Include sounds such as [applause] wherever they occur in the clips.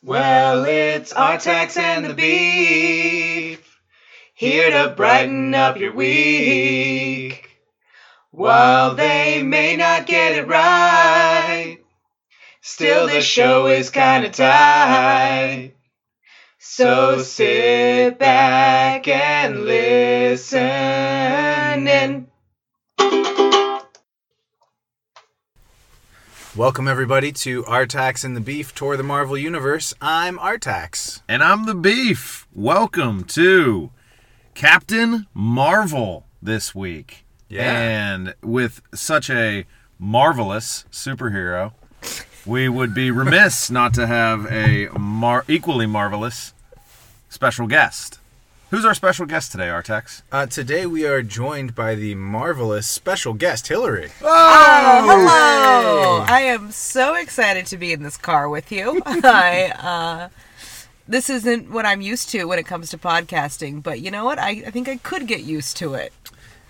Well, it's Artax and the Beef, here to brighten up your week. While they may not get it right, still the show is kinda tight. So sit back and listen Welcome everybody to Artax and the Beef Tour of the Marvel Universe. I'm Artax. And I'm the Beef. Welcome to Captain Marvel this week. Yeah. And with such a marvelous superhero, we would be remiss not to have a mar- equally marvelous special guest. Who's our special guest today, Artax? Uh, today we are joined by the marvelous special guest Hillary. Oh, hello! I am so excited to be in this car with you. [laughs] I uh, this isn't what I'm used to when it comes to podcasting, but you know what? I, I think I could get used to it.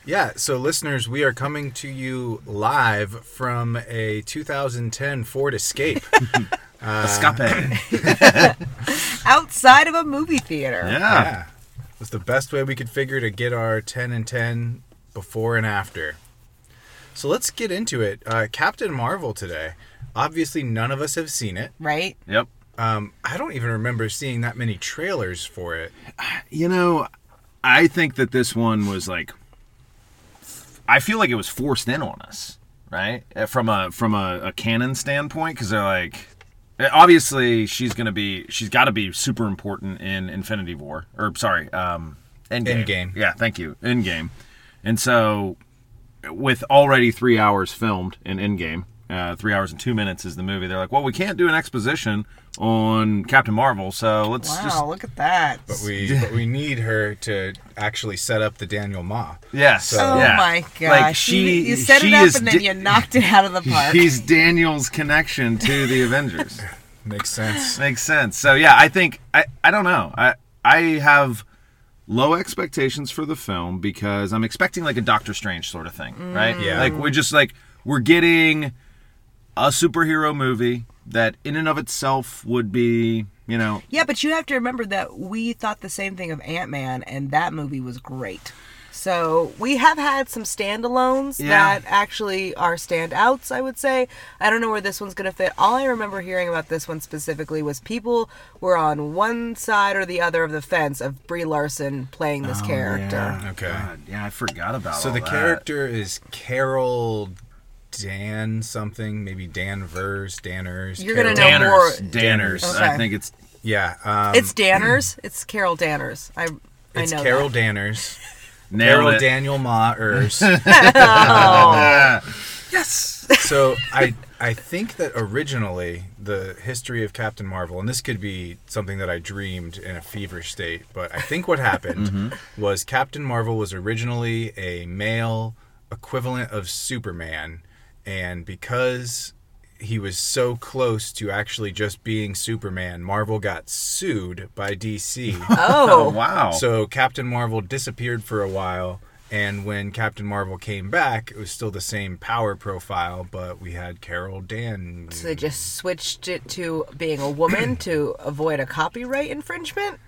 Yeah, so listeners, we are coming to you live from a 2010 Ford Escape. [laughs] Escape. [laughs] Outside of a movie theater. yeah. yeah. It was the best way we could figure to get our 10 and 10 before and after. So let's get into it. Uh, Captain Marvel today. Obviously, none of us have seen it. Right? Yep. Um, I don't even remember seeing that many trailers for it. You know, I think that this one was like I feel like it was forced in on us, right? Uh, From a from a, a canon standpoint because they're like obviously she's going to be she's got to be super important in Infinity War or sorry, um Endgame. Endgame. Yeah, thank you. Endgame. And so with already 3 hours filmed in Endgame, uh, 3 hours and 2 minutes is the movie. They're like, "Well, we can't do an exposition on Captain Marvel, so let's Wow, just look at that. But we but we need her to actually set up the Daniel Ma. Yes. Oh oh yeah. my gosh. Like she, you, you set she it up and then Da- you knocked it out of the park. He's Daniel's connection to the [laughs] Avengers. Makes sense. Makes sense. So yeah, I think I I don't know. I I have low expectations for the film because I'm expecting like a Doctor Strange sort of thing, right? Mm. Yeah. Like we're just like we're getting a superhero movie that in and of itself would be, you know, Yeah, but you have to remember that we thought the same thing of Ant Man, and that movie was great. So we have had some standalones Yeah. that actually are standouts, I would say. I don't know where this one's going to fit. All I remember hearing about this one specifically was people were on one side or the other of the fence of Brie Larson playing this oh, character. Yeah. Okay. God, yeah, I forgot about that. So all the that. character is Carol Dan something, maybe Dan Vers, Danners. You're gonna Carol- know more- Danners. Danners. Okay. I think it's Yeah. Um, It's Danners. It's Carol Danners. I I it's know Carol that. Danners. nailed Carol it. Daniel Ma Ers. Ah. [laughs] yes. so I I think that originally the history of Captain Marvel, and this could be something that I dreamed in a fever state, but I think what happened [laughs] was Captain Marvel was originally a male equivalent of Superman, and because he was so close to actually just being Superman, Marvel got sued by DC. [laughs] Oh [laughs] Oh, wow. So Captain Marvel disappeared for a while, and when Captain Marvel came back, it was still the same power profile, but we had Carol Dan. so they just switched it to being a woman to avoid a copyright infringement.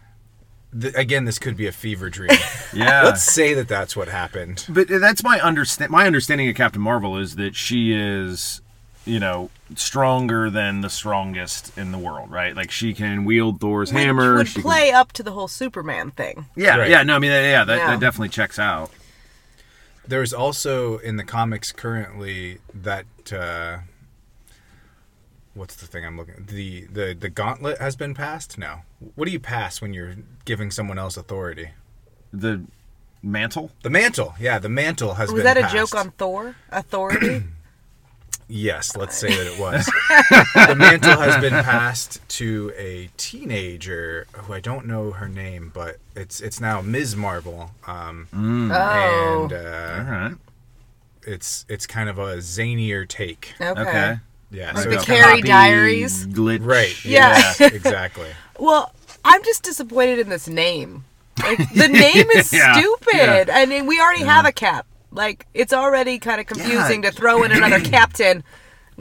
Th- again, this could be a fever dream. [laughs] yeah. Let's say that that's what happened. But that's my understand. My understanding of Captain Marvel is that she is, you know, stronger than the strongest in the world, right? Like she can wield Thor's Which hammer. would she play up to the whole Superman thing. Yeah, Right. yeah. No, I mean, yeah, that, Yeah. that definitely checks out. There's also in the comics currently that. Uh, What's the thing I'm looking? The the the gauntlet has been passed. No, what do you pass when you're giving someone else authority? The mantle. The mantle. Yeah, the mantle has Was been that a passed. joke on Thor? Authority? [clears throat] Yes, let's say that it was. [laughs] the mantle has been passed to a teenager who I don't know her name, but it's it's now Ms. Marvel. Um, oh. and uh, right. it's it's kind of a zanier take. okay. Okay. Yeah, Like so the it's Carrie Copy Diaries? Glitch. right. Yeah. Yeah, [laughs] exactly. Well, I'm just disappointed in this name. Like the [laughs] name is Yeah, stupid. yeah. I mean, we already have a cap. Like it's already kind of confusing to throw in another [clears throat] captain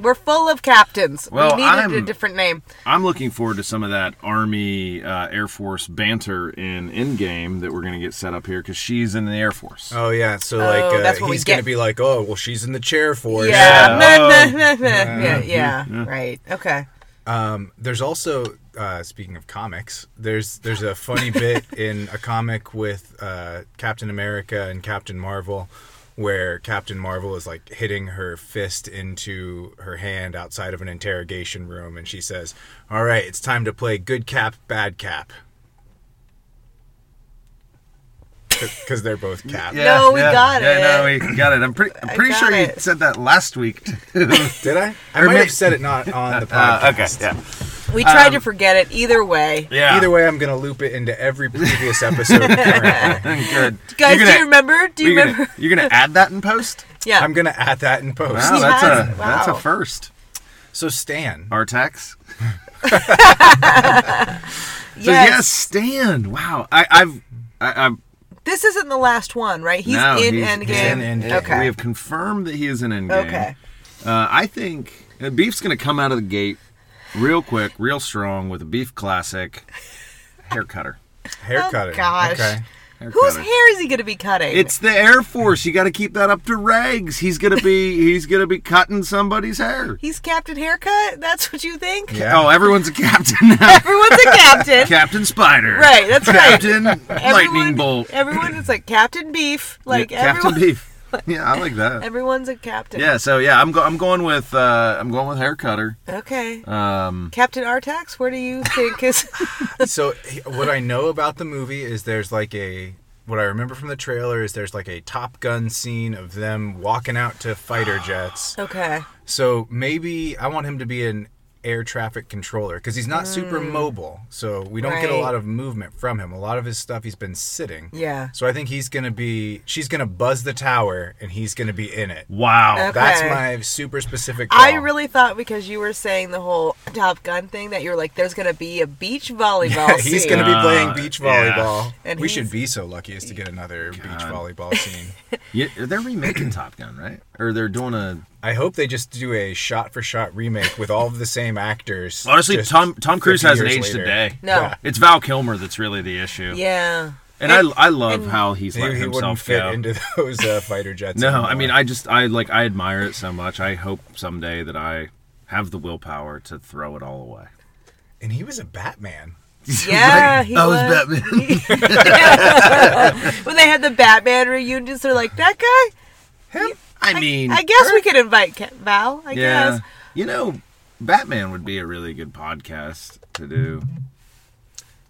We're full of captains. Well, we needed a I'm- different name. I'm looking forward to some of that Army uh, Air Force banter in Endgame that we're going to get set up here because she's in the Air Force. Oh yeah, so like uh, that's what we he's gonna be like, oh well, she's in the chair for us. Yeah. Yeah. [laughs] Oh. nah, nah, nah. yeah, yeah, right. Okay. Um, there's also uh, speaking of comics, there's there's a funny bit [laughs] in a comic with uh, Captain America and Captain Marvel, where Captain Marvel is like hitting her fist into her hand outside of an interrogation room, and she says, "All right, it's time to play good cap, bad cap." Because they're both cap. No, we got it. yeah, No, we got it. I'm pretty. I'm pretty got sure you said that last week. Too. [laughs] Did I? I Or might may- have said it not on the podcast. [laughs] uh, okay. Yeah. We tried to forget it either way. Yeah. Either way, I'm gonna loop it into every previous episode. currently. [laughs] Good. Guys, You're do you remember? Do you you're remember? Gonna, you're gonna add that in post. yeah. I'm gonna add that in post. Wow, He that's has- a that's a first. So Stan, Artax. [laughs] yes. So yes, Stan. Wow. I, I've I, I've This isn't the last one, right? He's no, in he's- Endgame. he's in Endgame. Okay. We have confirmed that he is in Endgame. Okay. Uh, I think uh, Beef's going to come out of the gate real quick, real strong with a Beef classic hair cutter. hair Oh, cutting. gosh. Okay. Hair Whose cutter. hair is he going to be cutting? It's the Air Force. You got to keep that up to regs. He's gonna be he's gonna be cutting somebody's hair. He's Captain Haircut. That's what you think? Yeah. Oh, everyone's a captain now. [laughs] Everyone's a captain. Captain Spider. Right, that's right. Captain Lightning Bolt. Everyone is like Captain Beef. Like Yeah, Captain Beef. [laughs] Yeah, I like that. everyone's a captain. Yeah, so yeah, I'm go- I'm going with uh, I'm going with hair cutter. Okay. Um, Captain Artax, where do you think is? [laughs] [laughs] So what I know about the movie is there's like a what I remember from the trailer is there's like a Top Gun scene of them walking out to fighter jets. okay. So maybe I want him to be an air traffic controller because he's not super mobile. So we don't get a Mm. Lot of movement from him. A lot of his stuff he's been sitting. Yeah. So I think he's gonna be she's gonna buzz the tower and he's gonna be in it. wow. Okay. That's my super specific. I really thought because you were saying the whole Top Gun thing that you were like, there's gonna be a beach volleyball. [laughs] he's scene. going to be playing beach yeah. volleyball. And we should be so lucky as to get another beach volleyball scene. [laughs] Yeah, they're remaking Top Gun, right? Or they're doing a. I hope they just do a shot-for-shot remake with all of the same actors. Honestly, just Tom Tom Cruise 50 hasn't years aged later. a day. No. Yeah. It's Val Kilmer that's really the issue. Yeah. And, And- I I love and- how he's He, let he wouldn't himself fit go. into [laughs] those uh, fighter jets. no, anymore. I mean I just I like I admire it so much. I hope someday that I have the willpower to throw it all away. and he was a Batman. [laughs] Yeah, he I was was. Batman. [laughs] when they had the Batman reunions, they're like, that guy? Him? I mean, I guess we could invite Ca- Val, I yeah. guess. You know, Batman would be a really good podcast to do.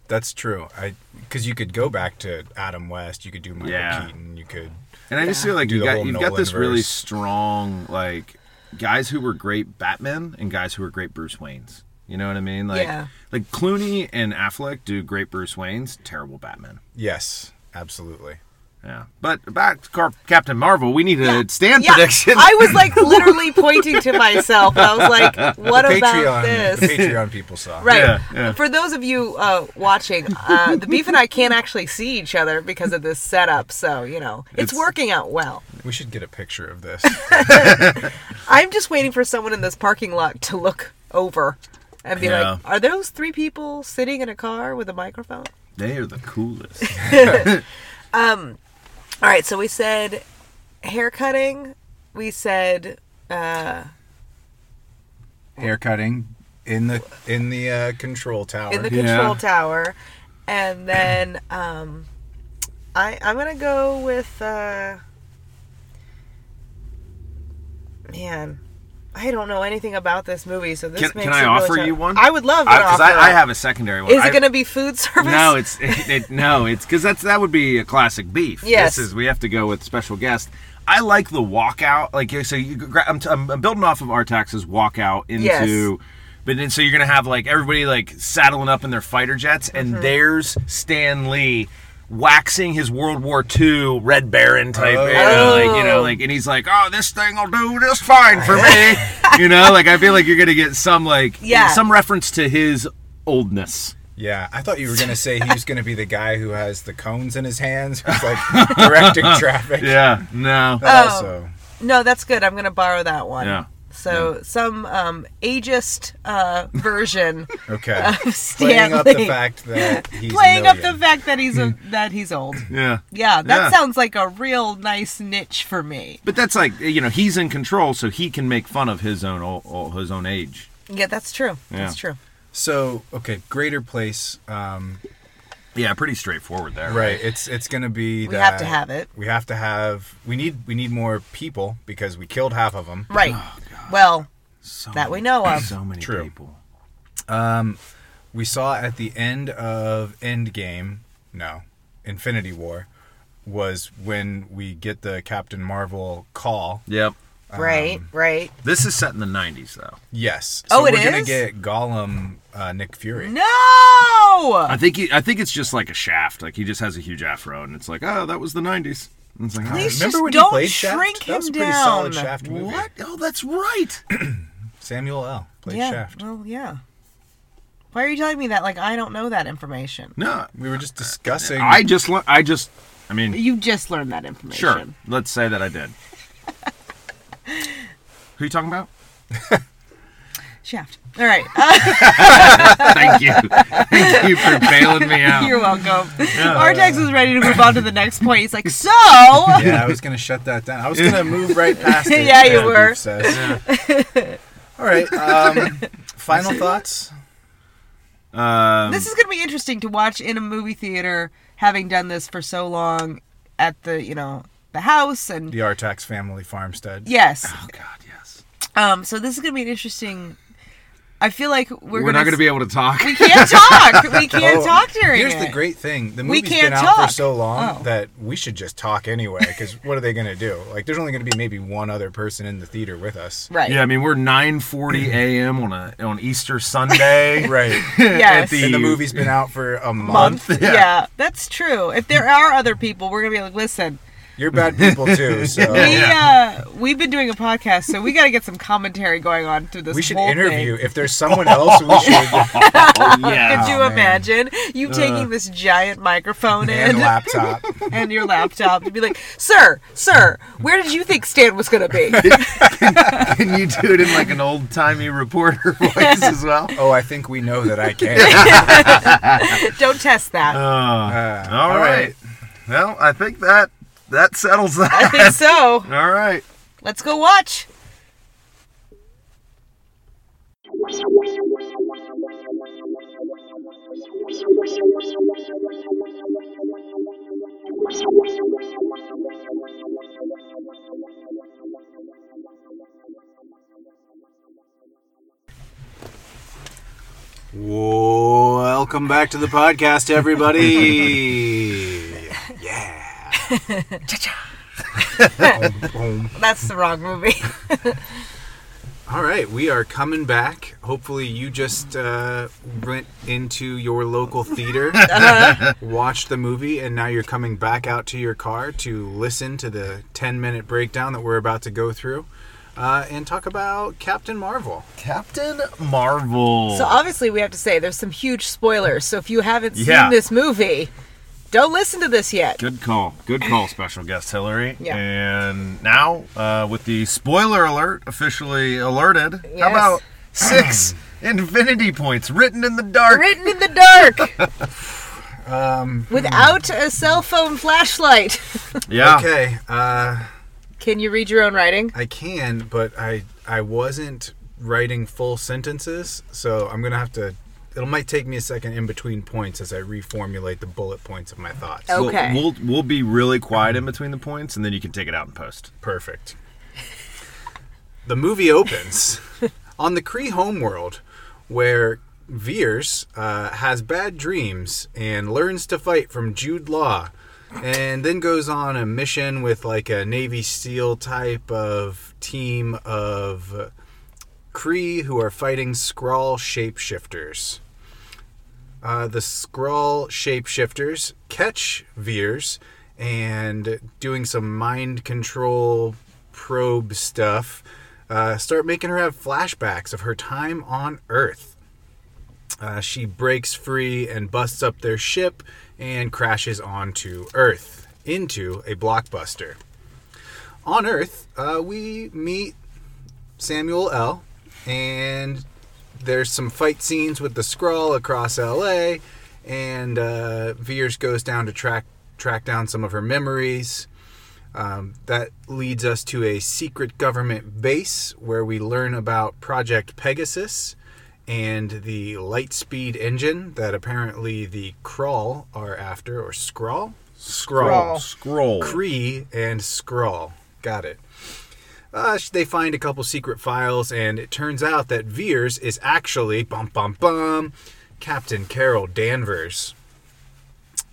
That's true. I because you could go back to Adam West. You could do Michael Yeah. Keaton. You could. And I just Yeah. feel like you got you've got this really strong like guys who were great Batman and guys who were great Bruce Waynes. You know what I mean? Like Yeah. like Clooney and Affleck do great Bruce Waynes, terrible Batman. Yes, absolutely. Yeah. But back to Car- Captain Marvel, we need a stand Yeah, prediction. I was like [laughs] literally pointing to myself. I was like, what The about Patreon, this? the Patreon people saw. Right. Yeah, yeah. For those of you uh, watching, uh, the beef and I can't actually see each other because of this setup. So, you know, it's, It's- working out well. We should get a picture of this. [laughs] I'm just waiting for someone in this parking lot to look over and be Yeah. like, are those three people sitting in a car with a microphone? they are the coolest. [laughs] All right. So we said hair cutting. We said, uh, Hair cutting in the in the uh, control tower. in the Yeah. control tower. And then um, I, I'm going to go with. Uh, man. I don't know anything about this movie, so this Can- makes can I it really offer you one? I would love to Because offer. I, I have a secondary one. Is it going to be food service? No, it's it, it, no, it's because that's that would be a classic beef. Yes. this is we have to go with special guest. I like the walkout. Like so, you, I'm, I'm building off of Artax's walkout into. Yes. But then, so you're gonna have like everybody like saddling up in their fighter jets, and Mm-hmm. there's Stan Lee waxing his World War II Red Baron type, Oh. you know, like you know, like, and he's like, "Oh, this thing will do just fine for me," [laughs] you know. Like I feel like you're gonna get some like Yeah. some reference to his oldness. Yeah, I thought you were gonna say he was gonna be the guy who has the cones in his hands, [laughs] who's like [laughs] directing traffic. Yeah, no. That Oh. also. No, that's good. I'm going to borrow that one. Yeah. So some um, ageist uh, version [laughs] Okay. of Playing up the Stan Lee. fact that he's a [laughs] playing up the fact that he's a, that he's old. Yeah. Yeah, that Yeah. sounds like a real nice niche for me. But that's like you know he's in control, so he can make fun of his own ol- ol- his own age. Yeah, that's true. That's true. So okay, greater place. Um, Yeah, pretty straightforward there. right. It's it's gonna be. We that have to have it. We have to have. We need we need more people because we killed half of them. Right. [sighs] well, So That we know of. So many True. people. We saw at the end of Endgame, no, Infinity War, was when we get the Captain Marvel call. Yep. right, right. This is set in the '90s, though. Yes. Oh, it we're gonna is? get Gollum, uh, Nick Fury. No. I think he, I think it's just like a shaft. Like he just has a huge afro, and it's like, oh, that was the '90s. And it's like, Please Remember just when don't he played Shaft? shrink that was a him pretty down. solid Shaft movie. what? Oh, that's right. [clears throat] Samuel L. played yeah. Shaft. Well, yeah. Why are you telling me that? Like I don't know that information. no, We were just discussing. I just, le- I just, I mean, You just learned that information. sure. Let's say that I did. [laughs] Who you talking about? [laughs] Shaft. All right. Uh, [laughs] Thank you. Thank you for bailing me out. you're welcome. Artax was ready to move on to the next point. He's like, so. [laughs] yeah, I was gonna shut that down. I was gonna move right past [laughs] it. Yeah, you were. Beef says. All right. Um, final thoughts. Um, This is going to be interesting to watch in a movie theater, having done this for so long at the, you know, the house and The Artax family farmstead. yes. oh God, yes. Um. So this is going to be an interesting. I feel like we're, We're, not going to be able to talk. We can't [laughs] talk. We can't Oh, talk during Here's it. the great thing: the We movie's can't been out for so long Oh. that we should just talk anyway. Because what are they gonna do? Like, there's only gonna be maybe one other person in the theater with us. Right. Yeah, I mean we're 9:40 [clears throat] a.m. on a on Easter Sunday. [laughs] Right. Yes. the- and the movie's been out for a [laughs] month. month. Yeah. that's true. If there are other people, we're gonna be like, listen, You're bad people too. [laughs] So we uh, we've been doing a podcast, so we got to get some commentary going on through this. we should whole interview. Thing. If there's someone else, we [laughs] should. yeah. Could you Oh, imagine you taking this giant microphone and in laptop. [laughs] and your laptop to be like, "Sir, sir, where did you think Stan was gonna be?" Can you do it in like an old timey reporter voice as well? Oh, I think we know that I can. Don't test that. Uh, Uh, all right. Well, I think that that settles that. I think so. [laughs] all right. Let's go watch. Welcome back to the podcast, everybody. [laughs] Yeah. Boom, boom. That's the wrong movie. [laughs] All right, we are coming back. Hopefully, you just uh, went into your local theater, [laughs] watched the movie, and now you're coming back out to your car to listen to the 10 minute breakdown that we're about to go through uh, and talk about Captain Marvel. Captain Marvel. So obviously, we have to say there's some huge spoilers. So if you haven't seen Yeah. this movie, don't listen to this yet. Good call. Good call, special guest Hillary. Yeah. And now, uh, with the spoiler alert officially alerted, Yes. how about six [clears throat] infinity points written in the dark? Written in the dark, [laughs] Um, without a cell phone flashlight. [laughs] Yeah. okay, uh, Can you read your own writing? I can, but I I wasn't writing full sentences, so I'm gonna have to. It might take me a second in between points as I reformulate the bullet points of my thoughts. Oh. We'll- Okay. We'll, we'll be really quiet in between the points, and then you can take it out in post. Perfect. The movie opens [laughs] on the Kree homeworld, where Vers uh, has bad dreams and learns to fight from Jude Law, and then goes on a mission with like a Navy SEAL type of team of Kree who are fighting Skrull shapeshifters. Uh, the Skrull shapeshifters catch Vers and doing some mind control probe stuff, uh, start making her have flashbacks of her time on Earth. Uh, she breaks free and busts up their ship and crashes onto Earth into a blockbuster. On Earth, uh, we meet Samuel L. And there's some fight scenes with the Skrull across L.A. And uh, Vers goes down to track track down some of her memories. Um, that leads us to a secret government base where we learn about Project Pegasus and the Lightspeed engine that apparently the Crawl are after, or Skrull? Skrull. Scroll. Kree and Skrull. Got it. Uh, they find a couple secret files, and it turns out that Vers is actually bum bum bum Captain Carol Danvers.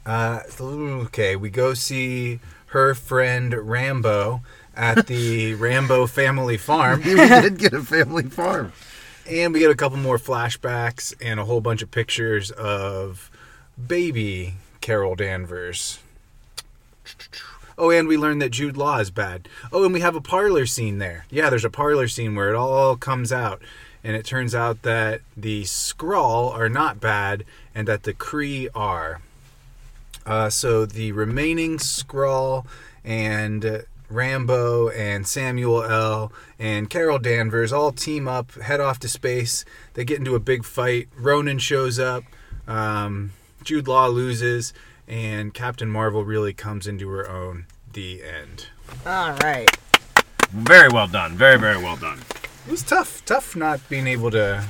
Uh, okay, we go see her friend Rambo at the [laughs] Rambo family farm, [laughs] we did get a family farm. and we get a couple more flashbacks and a whole bunch of pictures of baby Carol Danvers. Oh, and we learn that Jude Law is bad. Oh, and we have a parlor scene there. Yeah, there's a parlor scene where it all comes out. And it turns out that the Skrull are not bad and that the Kree are. Uh, so the remaining Skrull and Rambo and Samuel L. and Carol Danvers all team up, head off to space. They get into a big fight. Ronan shows up. Um, Jude Law loses, and Captain Marvel really comes into her own. The end. All right. Very well done. Very very well done. It was tough, tough not being able to.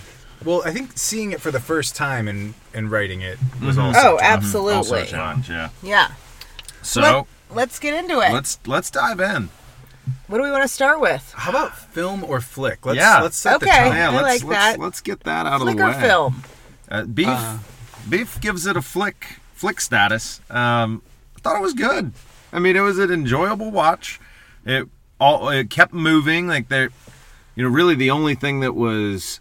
Well, I think seeing it for the first time and and writing it was also. Oh, tough. absolutely. Also a challenge. Yeah. Yeah. So Let, let's get into it. let's let's dive in. what do we want to start with? How about film or flick? Let's Yeah. let's set the Okay. tone. Yeah, let's like let's that. let's get that out Flick of the way or way. film? Uh, beef Uh. beef gives it a flick flick status. Um, I thought it was good. I mean, it was an enjoyable watch. It all it kept moving. Like there, you know, really the only thing that was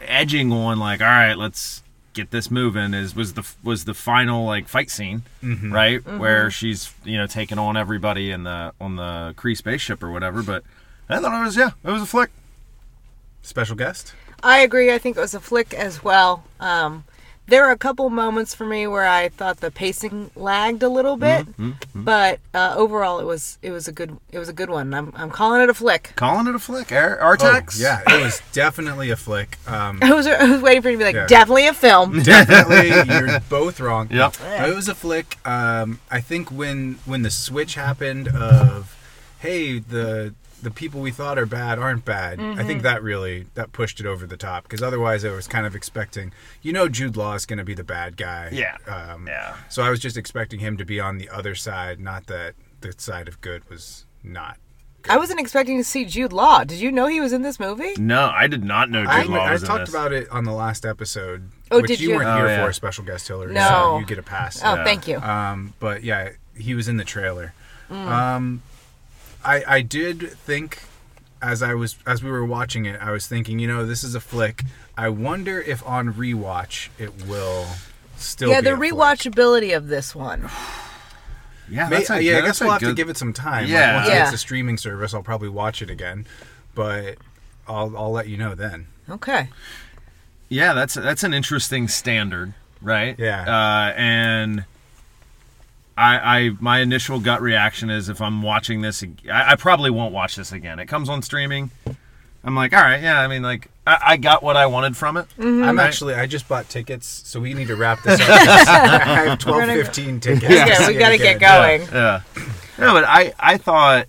edging on like, all right, let's get this moving is was the was the final like fight scene, right, where she's you know taking on everybody in the on the Kree spaceship or whatever. But I thought it was yeah, it was a flick. Special guest. I agree. I think it was a flick as well. Um, there were a couple moments for me where I thought the pacing lagged a little bit, Mm-hmm, but uh, overall it was it was a good it was a good one. I'm I'm calling it a flick. Calling it a flick. Ar- Oh, Artax. yeah, it was definitely a flick. Um, [laughs] I was I was waiting for you to be like Yeah. definitely a film. [laughs] definitely, [laughs] you're both wrong. Yep. But it was a flick. Um, I think when when the switch happened of, hey, the the people we thought are bad aren't bad. I Mm-hmm. think that really that pushed it over the top because otherwise I was kind of expecting, you know, Jude Law is going to be the bad guy. Yeah. Um, Yeah. So I was just expecting him to be on the other side, not that the side of good was not. I wasn't expecting to see Jude Law. Did you know he was in this movie? No, I did not know Jude I, Law I was in talked this. about it on the last episode, Oh, which did you you? weren't Oh, here yeah. for, special guest Hillary. No. So you get a pass. Oh, Yeah. thank you. Um, but yeah, he was in the trailer. Mm. Um, I I did think as I was as we were watching it, I was thinking, you know, this is a flick. I wonder if on rewatch it will still. yeah, be the a flick. rewatchability of this one. [sighs] Yeah, May- a, yeah, I guess we'll have to give it some time. Like, Yeah. once Yeah. it's a streaming service, I'll probably watch it again, but I'll I'll let you know then. Okay. Yeah, that's that's an interesting standard, right? Yeah. Uh, and I, I my initial gut reaction is if I'm watching this, I, I probably won't watch this again. It comes on streaming. I'm like, all right, yeah. I mean, like, I, I got what I wanted from it. Mm-hmm. I'm Right. actually I just bought tickets, so we need to wrap this up. [laughs] I have [laughs] 12, gonna- 15 tickets. Yeah, to we gotta get again. going. Yeah. No, but I I thought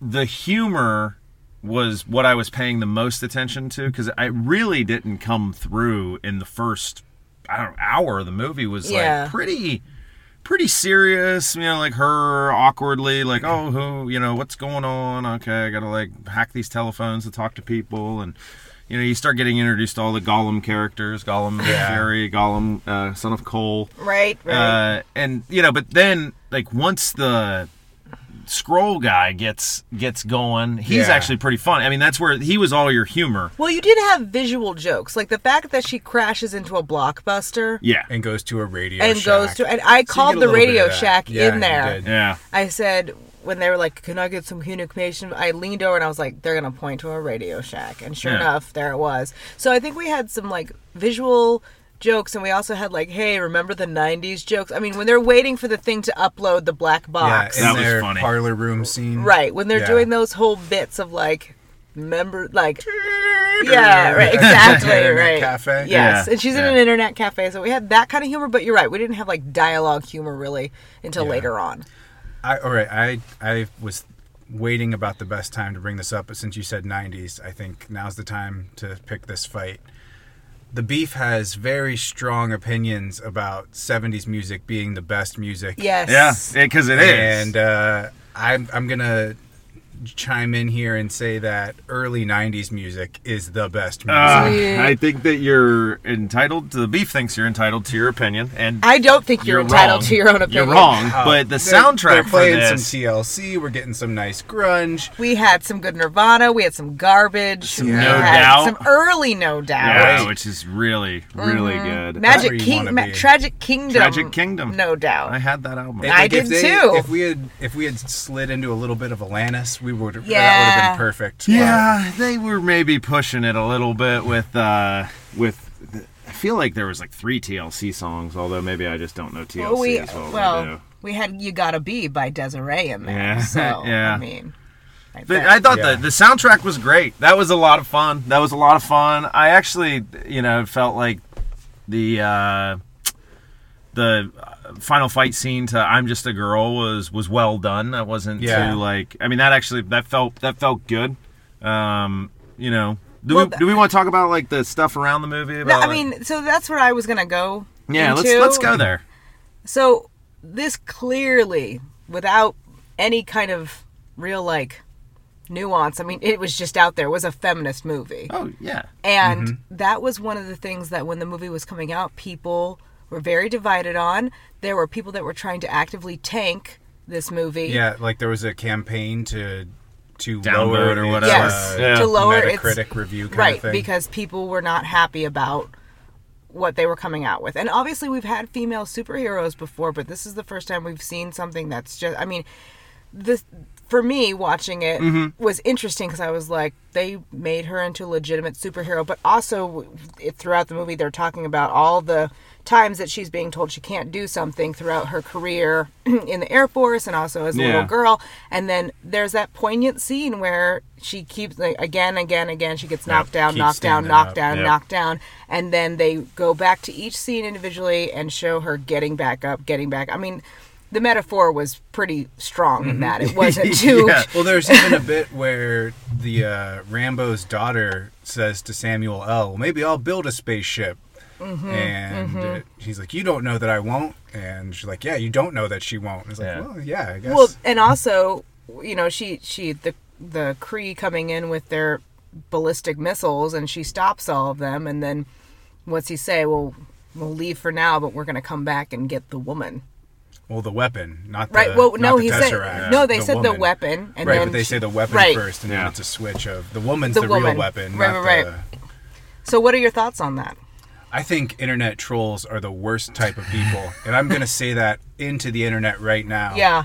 the humor was what I was paying the most attention to because I really didn't come through in the first I don't know, hour of the movie was Yeah. like pretty pretty serious, you know, like her awkwardly like, "Oh, who, you know, what's going on? Okay, I got to like hack these telephones to talk to people and you know, you start getting introduced to all the Gollum characters, Gollum Yeah. Fury, Gollum, uh, son of Cole. Right, right. Uh, and you know, but then like once the scroll guy gets gets going, he's Yeah. actually pretty fun. I mean, that's where he was all your humor. well, you did have visual jokes, like the fact that she crashes into a blockbuster Yeah, And goes to a radio and shack. goes to, and I So called the Radio. Shack Yeah, in you there. did. yeah, I said when they were like, "Can I get some communication?" I leaned over and I was like, "They're gonna point to a Radio Shack," and sure Yeah. enough, there it was. So I think we had some like visual jokes, and we also had like, "Hey, remember the '90s jokes?" I mean, when they're waiting for the thing to upload the black Yeah, box, in That was their funny. parlor room scene. right? When they're Yeah. doing those whole bits of like. member like yeah right exactly [laughs] Internet right cafe. yes Yeah, and she's in an internet cafe so we had that kind of humor but you're right we didn't have like dialogue humor really until Yeah. later on I, all right, I I was waiting about the best time to bring this up, but since you said 90s, I think now's the time to pick this fight. The Beef has very strong opinions about 70s music being the best music. yes Yeah, because it is. And uh, I'm, I'm going to chime in here and say that early 90s music is the best music. Uh, Sweet. I think that you're entitled. To, the beef thinks you're entitled to your opinion, and I don't think you're, you're entitled wrong. to your own opinion You're wrong, Uh, but the they're- soundtrack They're playing for some TLC. We're getting some nice grunge. we had some good Nirvana we had some garbage Some we No had Doubt. some early No Doubt yeah, Right. which is really, really good. Magic you King, Ma- Tragic Kingdom, Tragic Kingdom. No Doubt. I had that album. If- I like, if did they- too. If we had if we had slid into a little bit of Alanis, we would that would Yeah. have been perfect. Yeah, they were maybe pushing it a little bit with uh with. I feel like there was like three TLC songs, although maybe I just don't know TLC well, we, as well. well, we had "You Gotta Be" by Desiree in there. Yeah, So [laughs] yeah. I mean, I But. I thought Yeah. the the soundtrack was great. That was a lot of fun. That was a lot of fun. I actually, you know, felt like the uh, the uh, final fight scene to "I'm Just a Girl" was was well done. That wasn't Yeah. too like. I mean, that actually that felt that felt good. Um, you know, do Well, we do we want to talk about like the stuff around the movie? No, About, I mean, so that's where I was gonna go. yeah, let's let's go there. So this clearly, without any kind of real like nuance. I mean, it was just out there. It was a feminist movie. Oh yeah, And Mm-hmm. that was one of the things that when the movie was coming out, people were very divided on. There were people that were trying to actively tank this movie. Yeah, like there was a campaign to to Downvote lower or its, whatever. Yes, uh, Yeah. to lower its Metacritic review kind right of thing. because people were not happy about what they were coming out with. And obviously we've had female superheroes before, but this is the first time we've seen something that's just I mean, this for me watching it Mm-hmm. was interesting because I was like they made her into a legitimate superhero, but also it, throughout the movie they're talking about all the times that she's being told she can't do something throughout her career [clears throat] in the Air Force and also as a Yeah. little girl. And then there's that poignant scene where she keeps like again, again, again. She gets knocked down, keeps knocked down, knocked up. down, Yep. knocked down, and then they go back to each scene individually and show her getting back up, getting back. I mean, the metaphor was pretty strong in that. It [laughs] wasn't too. Yeah. Well, [laughs] there's even a bit where the uh, Rambo's daughter says to Samuel L., well, "Maybe I'll build a spaceship." Mm-hmm, and uh, he's like, "You don't know that I won't." And she's like, "Yeah, you don't know that she won't." And it's like, Yeah. "Well, yeah, I guess." Well, and also, you know, she she the the Kree coming in with their ballistic missiles, and she stops all of them, and then what's he say? Well, we'll leave for now, but we're gonna come back and get the woman. Well, the weapon, not the Right. Well, not no, the he said Tesseract, no. They said the weapon, and right, then but they she- say the weapon right. first, and Yeah. then it's a switch of the woman's The the, woman. real weapon. Right, not right, the- right. So, what are your thoughts on that? I think internet trolls are the worst type of people, and I'm gonna say that into the internet right now. Yeah.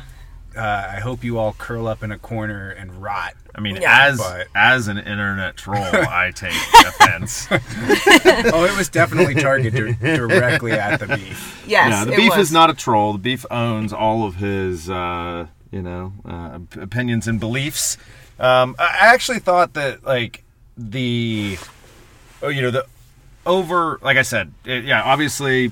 Uh, I hope you all curl up in a corner and rot. I mean, Yeah. as But- as an internet troll, [laughs] I take offense. [laughs] oh, it was definitely targeted dir- directly at the beef. Yes. yeah, the it beef was. is not a troll. The beef owns all of his, uh, you know, uh, opinions and beliefs. Um, I I actually thought that like the, oh, you know, the over, like I said, it, yeah, obviously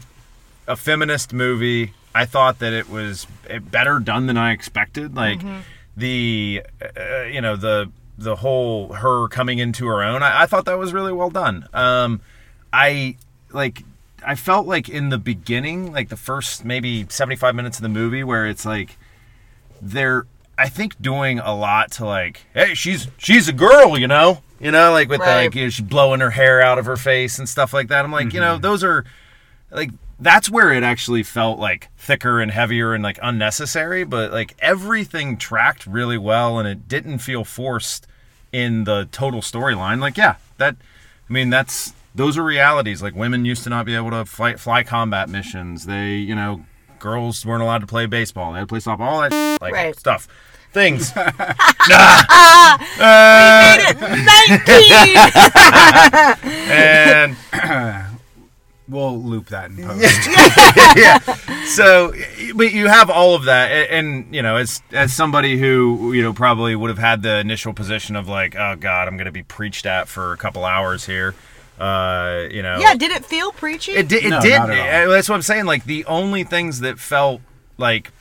a feminist movie. I thought that it was eh, better done than I expected. Like the, uh, you know, the the whole her coming into her own. I, I thought that was really well done. Um, I like. I felt like in the beginning, like the first maybe seventy-five minutes of the movie, where it's like they're, I think, doing a lot to like, hey, she's she's a girl, you know, you know, like with the, like you know, she's blowing her hair out of her face and stuff like that. I'm like, you know, those are like that's where it actually felt like thicker and heavier and like unnecessary but like everything tracked really well and it didn't feel forced in the total storyline. Like yeah that i mean that's those are realities. Like women used to not be able to fly, fly combat missions. They you know girls weren't allowed to play baseball. They had to play softball all that like Right. stuff. Things. [laughs] Ah, we made it. Nineteen. [laughs] and [clears throat] [laughs] We'll loop that in post. [laughs] [laughs] yeah. So, but you have all of that, and, and, you know, as as somebody who you know probably would have had the initial position of like, oh God, I'm going to be preached at for a couple hours here. Uh, you know. Yeah, did it feel preachy? It did. It No, did. not at. Uh, That's what I'm saying. Like the only things that felt like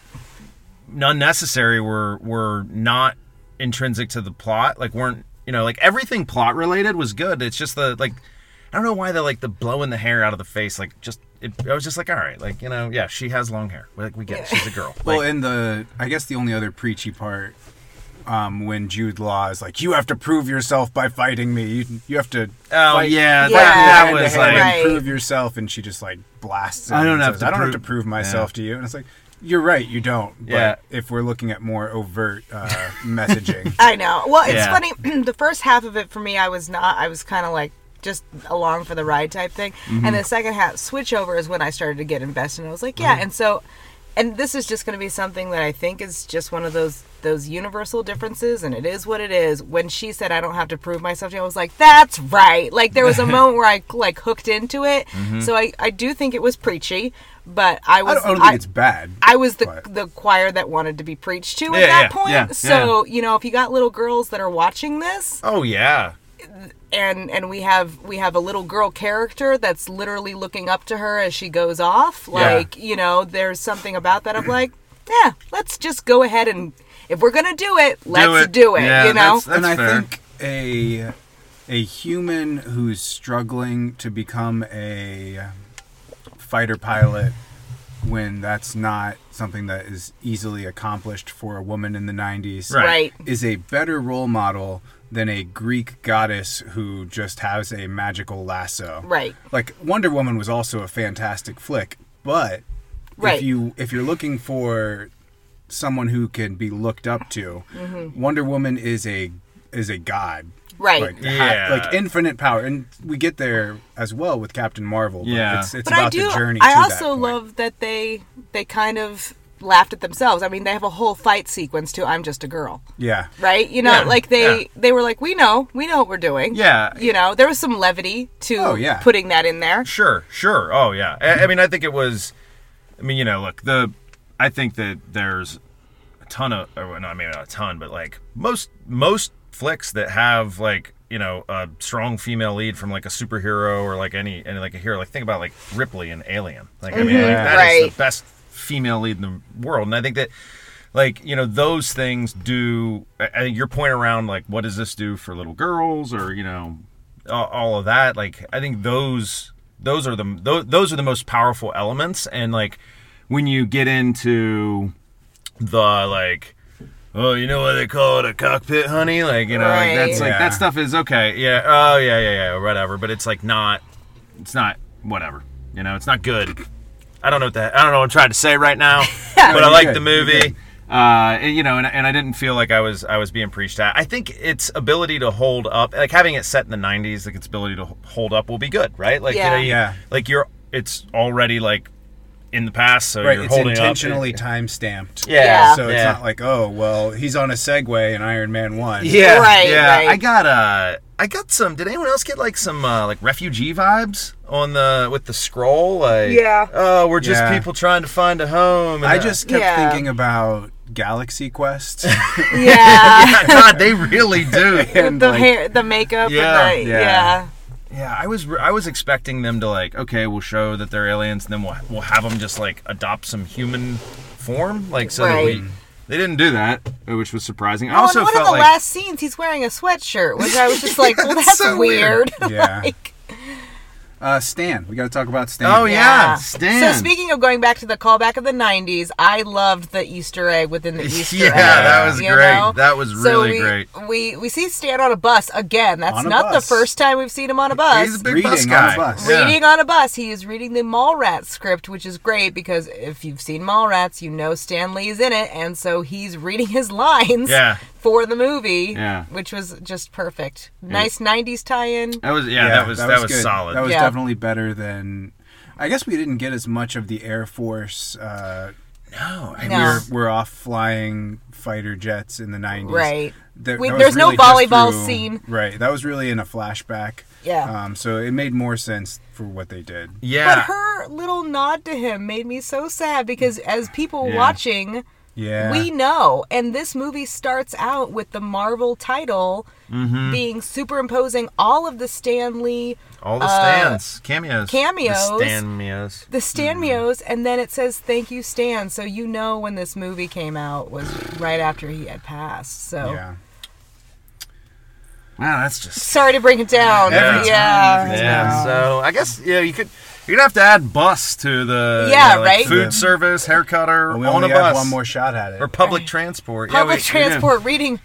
unnecessary were were not intrinsic to the plot. Like weren't you know like everything plot related was good. It's just the like I don't know why the like the blowing the hair out of the face like just it, I was just like all right like you know yeah she has long hair like we get it. she's a girl. [laughs] Well, Like, in the, I guess the only other preachy part, um, when Jude Law is like, "You have to prove yourself by fighting me. You, you have to." oh fight yeah, Yeah. that, that was like Right. prove yourself, and she just like blasts. I don't have says, to I don't prove- have to prove myself Yeah. to you, and it's like, you're right, you don't. But Yeah. if we're looking at more overt uh, [laughs] messaging, I know. Well, it's Yeah. funny. [clears throat] the first half of it for me, I was not. I was kind of like just along for the ride type thing. Mm-hmm. And the second half, switchover is when I started to get invested. And I was like, yeah. And so, and this is just going to be something that I think is just one of those those universal differences, and it is what it is. When she said, "I don't have to prove myself," to you, I was like, "That's right." Like there was a [laughs] moment where I like hooked into it. Mm-hmm. So I I do think it was preachy, but I I was don't, I don't think it's bad. I was the But- the choir that wanted to be preached to at Yeah, that yeah, point. yeah, so you know, if you got little girls that are watching this, oh yeah and and we have we have a little girl character that's literally looking up to her as she goes off, Yeah. like you know, there's something about that. I'm like, yeah, let's just go ahead and if we're gonna do it, let's it. do it. Yeah, you know, that's- that's and I fair. think a a human who's struggling to become a fighter pilot when that's not something that is easily accomplished for a woman in the 90s Right. right? is a better role model than a Greek goddess who just has a magical lasso. Right. Like Wonder Woman was also a fantastic flick, but Right. if you if you're looking for someone who can be looked up to, mm-hmm. Wonder Woman is a is a god. Right. Like, ha- Yeah. like infinite power, and we get there as well with Captain Marvel. But Yeah. it's, it's but I about do. the journey. I to also that point. love that they they kind of laughed at themselves. I mean, they have a whole fight sequence to "I'm just a girl." Yeah, right? You know, Yeah, like they yeah. they were like, we know, we know what we're doing. Yeah. You know, there was some levity to Oh, yeah. putting that in there. Sure, sure. Oh yeah. I, I mean, I think it was. I mean, you know, look, the. I think that there's a ton of, or not maybe not a ton, but like most most flicks that have like you know a strong female lead from like a superhero or like any any like a hero. Like think about like Ripley and Alien. Like I mean, mm-hmm. like, that is Right. the best female lead in the world, and I think that. Like you know, those things do. I I think your point around like, what does this do for little girls, or you know, all, all of that like i think those those are the those, those are the most powerful elements. And like when you get into the like oh you know what they call it a cockpit honey? Like you know like that's Right. like that stuff is okay. Yeah. Oh yeah yeah yeah whatever. But it's like not it's not whatever. You know it's not good i don't know what that i don't know what i'm trying to say right now [laughs] but i like the movie uh, you know, and, and I didn't feel like I was I was being preached at. I think its ability to hold up, like having it set in the '90s, like its ability to hold up will be good, right? Like Yeah. you know, you, Yeah. like you're it's already like in the past, so right. you're It's holding intentionally up. time stamped. Yeah, Yeah. So it's yeah. not like, oh, well, he's on a Segway in Iron Man One. Yeah, Right, yeah. right. I got uh, I got some. Did anyone else get like some uh, like refugee vibes on the with the scroll? Like, Yeah. oh, we're just Yeah. people trying to find a home. and I just kept Yeah. thinking about Galaxy Quest. [laughs] Yeah. [laughs] yeah, God, they really do. [laughs] And, the like, hair, the makeup, Yeah, and the, yeah. Yeah. Yeah, I was I was expecting them to like okay, we'll show that they're aliens, and then we'll we'll have them just like adopt some human form, like so that we. They didn't do that, uh, which was surprising. I Oh, also and one felt of the like last scenes, he's wearing a sweatshirt, which I was just like, [laughs] well, That's that's so weird. [laughs] Yeah. Like- uh, Stan. We got to talk about Stan. Oh, yeah. Stan. So speaking of going back to the callback of the '90s, I loved the Easter egg within the [laughs] Easter Yeah, egg. that was you great. know? That was So really we, great. We we see Stan on a bus again. That's On a not the first time we've seen him on a bus. He's a big Reading bus on a guy. bus. Yeah. reading on a bus. He is reading the Mallrats script, which is great because if you've seen Mallrats, you know Stan Lee is in it, and so he's reading his lines Yeah. For the movie, Yeah. which was just perfect. Nice '90s tie-in. That was yeah, that was that, was, good. solid. That was Yeah. definitely better than. I guess we didn't get as much of the Air Force. Uh, no, I No. We're we're off flying fighter jets in the nineties. Right. There, We- that was there's no really just volleyball through- scene. Right. That was really in a flashback. Yeah. Um, so it made more sense for what they did. Yeah. But her little nod to him made me so sad because as people Yeah. watching, Yeah. we know. And this movie starts out with the Marvel title Mm-hmm. being superimposing all of the Stan Lee, All the uh, stands, cameos, cameos. the Stanmios. the Stanmios, and then it says "Thank you, Stan." So you know when this movie came out was right after he had passed. So Yeah. Wow, that's just sorry to break it down. Every time, yeah. yeah. So I guess yeah, you could you're gonna have to add bus to the Yeah, you know, like right? food Yeah. service, hair cutter Well, we on only a bus have one more shot at it. or public Right. transport. Yeah, Public we- transport reading.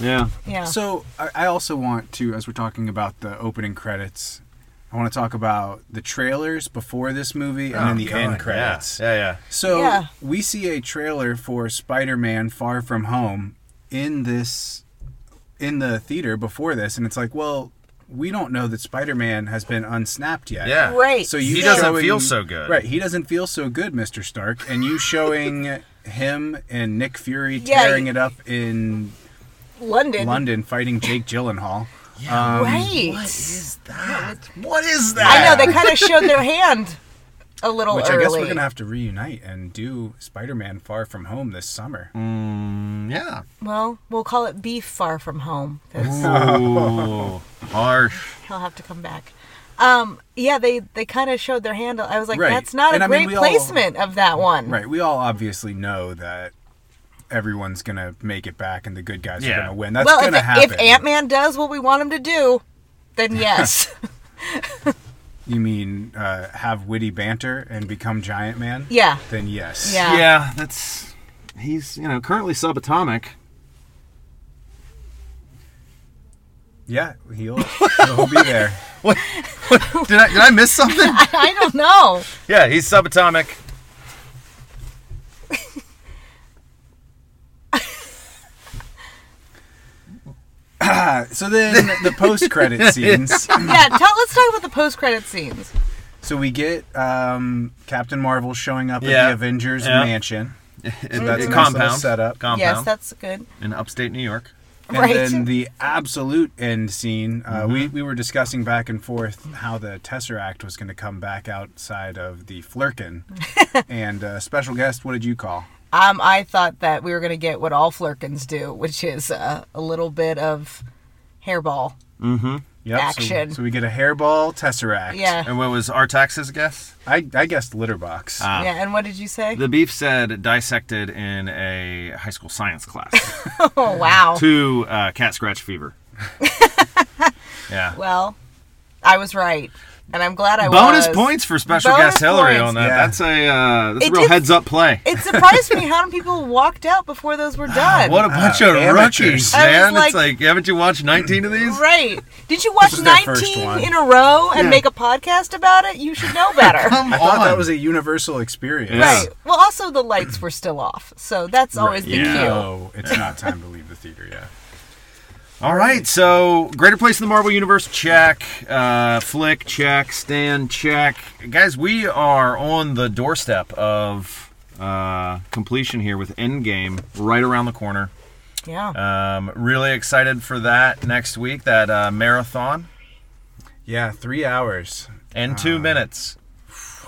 Yeah. Yeah. So I, I also want to, as we're talking about the opening credits, I want to talk about the trailers before this movie and Oh, then the God, end credits. Yeah, yeah. So Yeah. we see a trailer for Spider-Man: Far From Home in this in the theater before this, and it's like, well, we don't know that Spider-Man has been unsnapped yet. Yeah. Right. So you He doesn't showing- feel so good. Right, he doesn't feel so good, Mr. Stark, and you showing him and Nick Fury [laughs] tearing you- it up in London. London fighting Jake Gyllenhaal. Yeah. Um, Right. What is that? What is that? I know they kind of showed their hand [laughs] a little Which early. I guess we're gonna have to reunite and do Spider-Man: Far From Home this summer. Mm, yeah. Well, we'll call it beef far from Home. Ooh, [laughs] harsh. He'll have to come back. Um, yeah, they they kind of showed their handle. I was like, Right. that's not And a I mean, great all- placement of that one. Right. We all obviously know that everyone's gonna make it back and the good guys Yeah. are gonna win. That's well, gonna if, happen. if Ant Man does what we want him to do, then [laughs] yes. [laughs] you mean uh, have witty banter and become Giant Man? yeah. Then yes. Yeah. Yeah, that's he's you know currently subatomic. Yeah. He'll he'll be there. [laughs] What? what did I did I miss something? [laughs] I don't know. yeah, he's subatomic. [clears throat] so then the post-credit [laughs] scenes. Yeah, tell, let's talk about the post credit scenes. So we get um, Captain Marvel showing up at Yeah. the Avengers Yeah. mansion. [laughs] In, That's a in nice little compound setup. Compound Yes, that's good. in upstate New York. And right. then the absolute end scene, uh, Mm-hmm. we, we were discussing back and forth how the Tesseract was going to come back outside of the Flerken. [laughs] and uh, special guest, what did you call? Um, I thought that we were going to get what all Flerkens do, which is uh, a little bit of hairball. Mm-hmm. Yep, Action. So, we get a hairball Tesseract. Yeah. And what was Artax's guess? I, I guessed litter box. Ah. yeah, and what did you say? The beef said dissected in a high school science class [laughs] oh, wow. to uh, cat scratch fever. [laughs] yeah. Well, I was right, and I'm glad I Bonus was. points for special Bonus guest Hillary points. on that. Yeah. That's a uh, that's a real did- heads up play. [laughs] It surprised me how many people walked out before those were done. What a bunch Uh, of amateurs. rookies, I man! like- it's like, haven't you watched 19 of these? Right. Did you watch was their first 19 in a row and Yeah. make a podcast about it? You should know better. [laughs] Come I thought on. that was a universal experience. Yeah. right. Well, also the lights were still off, so that's always the yeah. cue. No, it's not time to leave the theater yet. All right, so greater place in the Marvel Universe, check. Uh, flick, check. Stan, check. Guys, we are on the doorstep of uh, completion here with Endgame right around the corner. Yeah. Um, really excited for that next week, that uh, marathon, Yeah, three hours. and two minutes.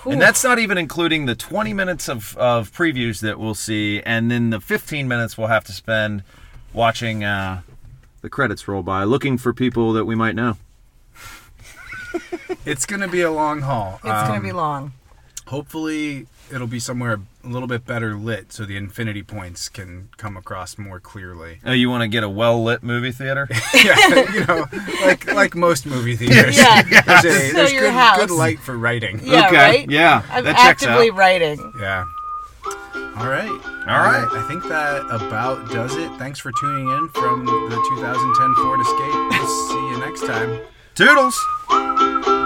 And that's not even including the 20 minutes of, of previews that we'll see, and then the 15 minutes we'll have to spend watching uh, the credits roll by, looking for people that we might know. It's going to be a long haul. it's going Um, to be long. Hopefully, it'll be somewhere a little bit better lit so the infinity points can come across more clearly. Oh, you want to get a well lit movie theater? [laughs] yeah, you know, like like most movie [laughs] theaters. Yeah. There's, a, So there's your good, house. good light for writing. Yeah, okay. right? Yeah, I'm that checks actively out. writing. Yeah. All right. All right. I think that about does it. Thanks for tuning in from the 2010 Ford Escape. We'll see you next time. Toodles.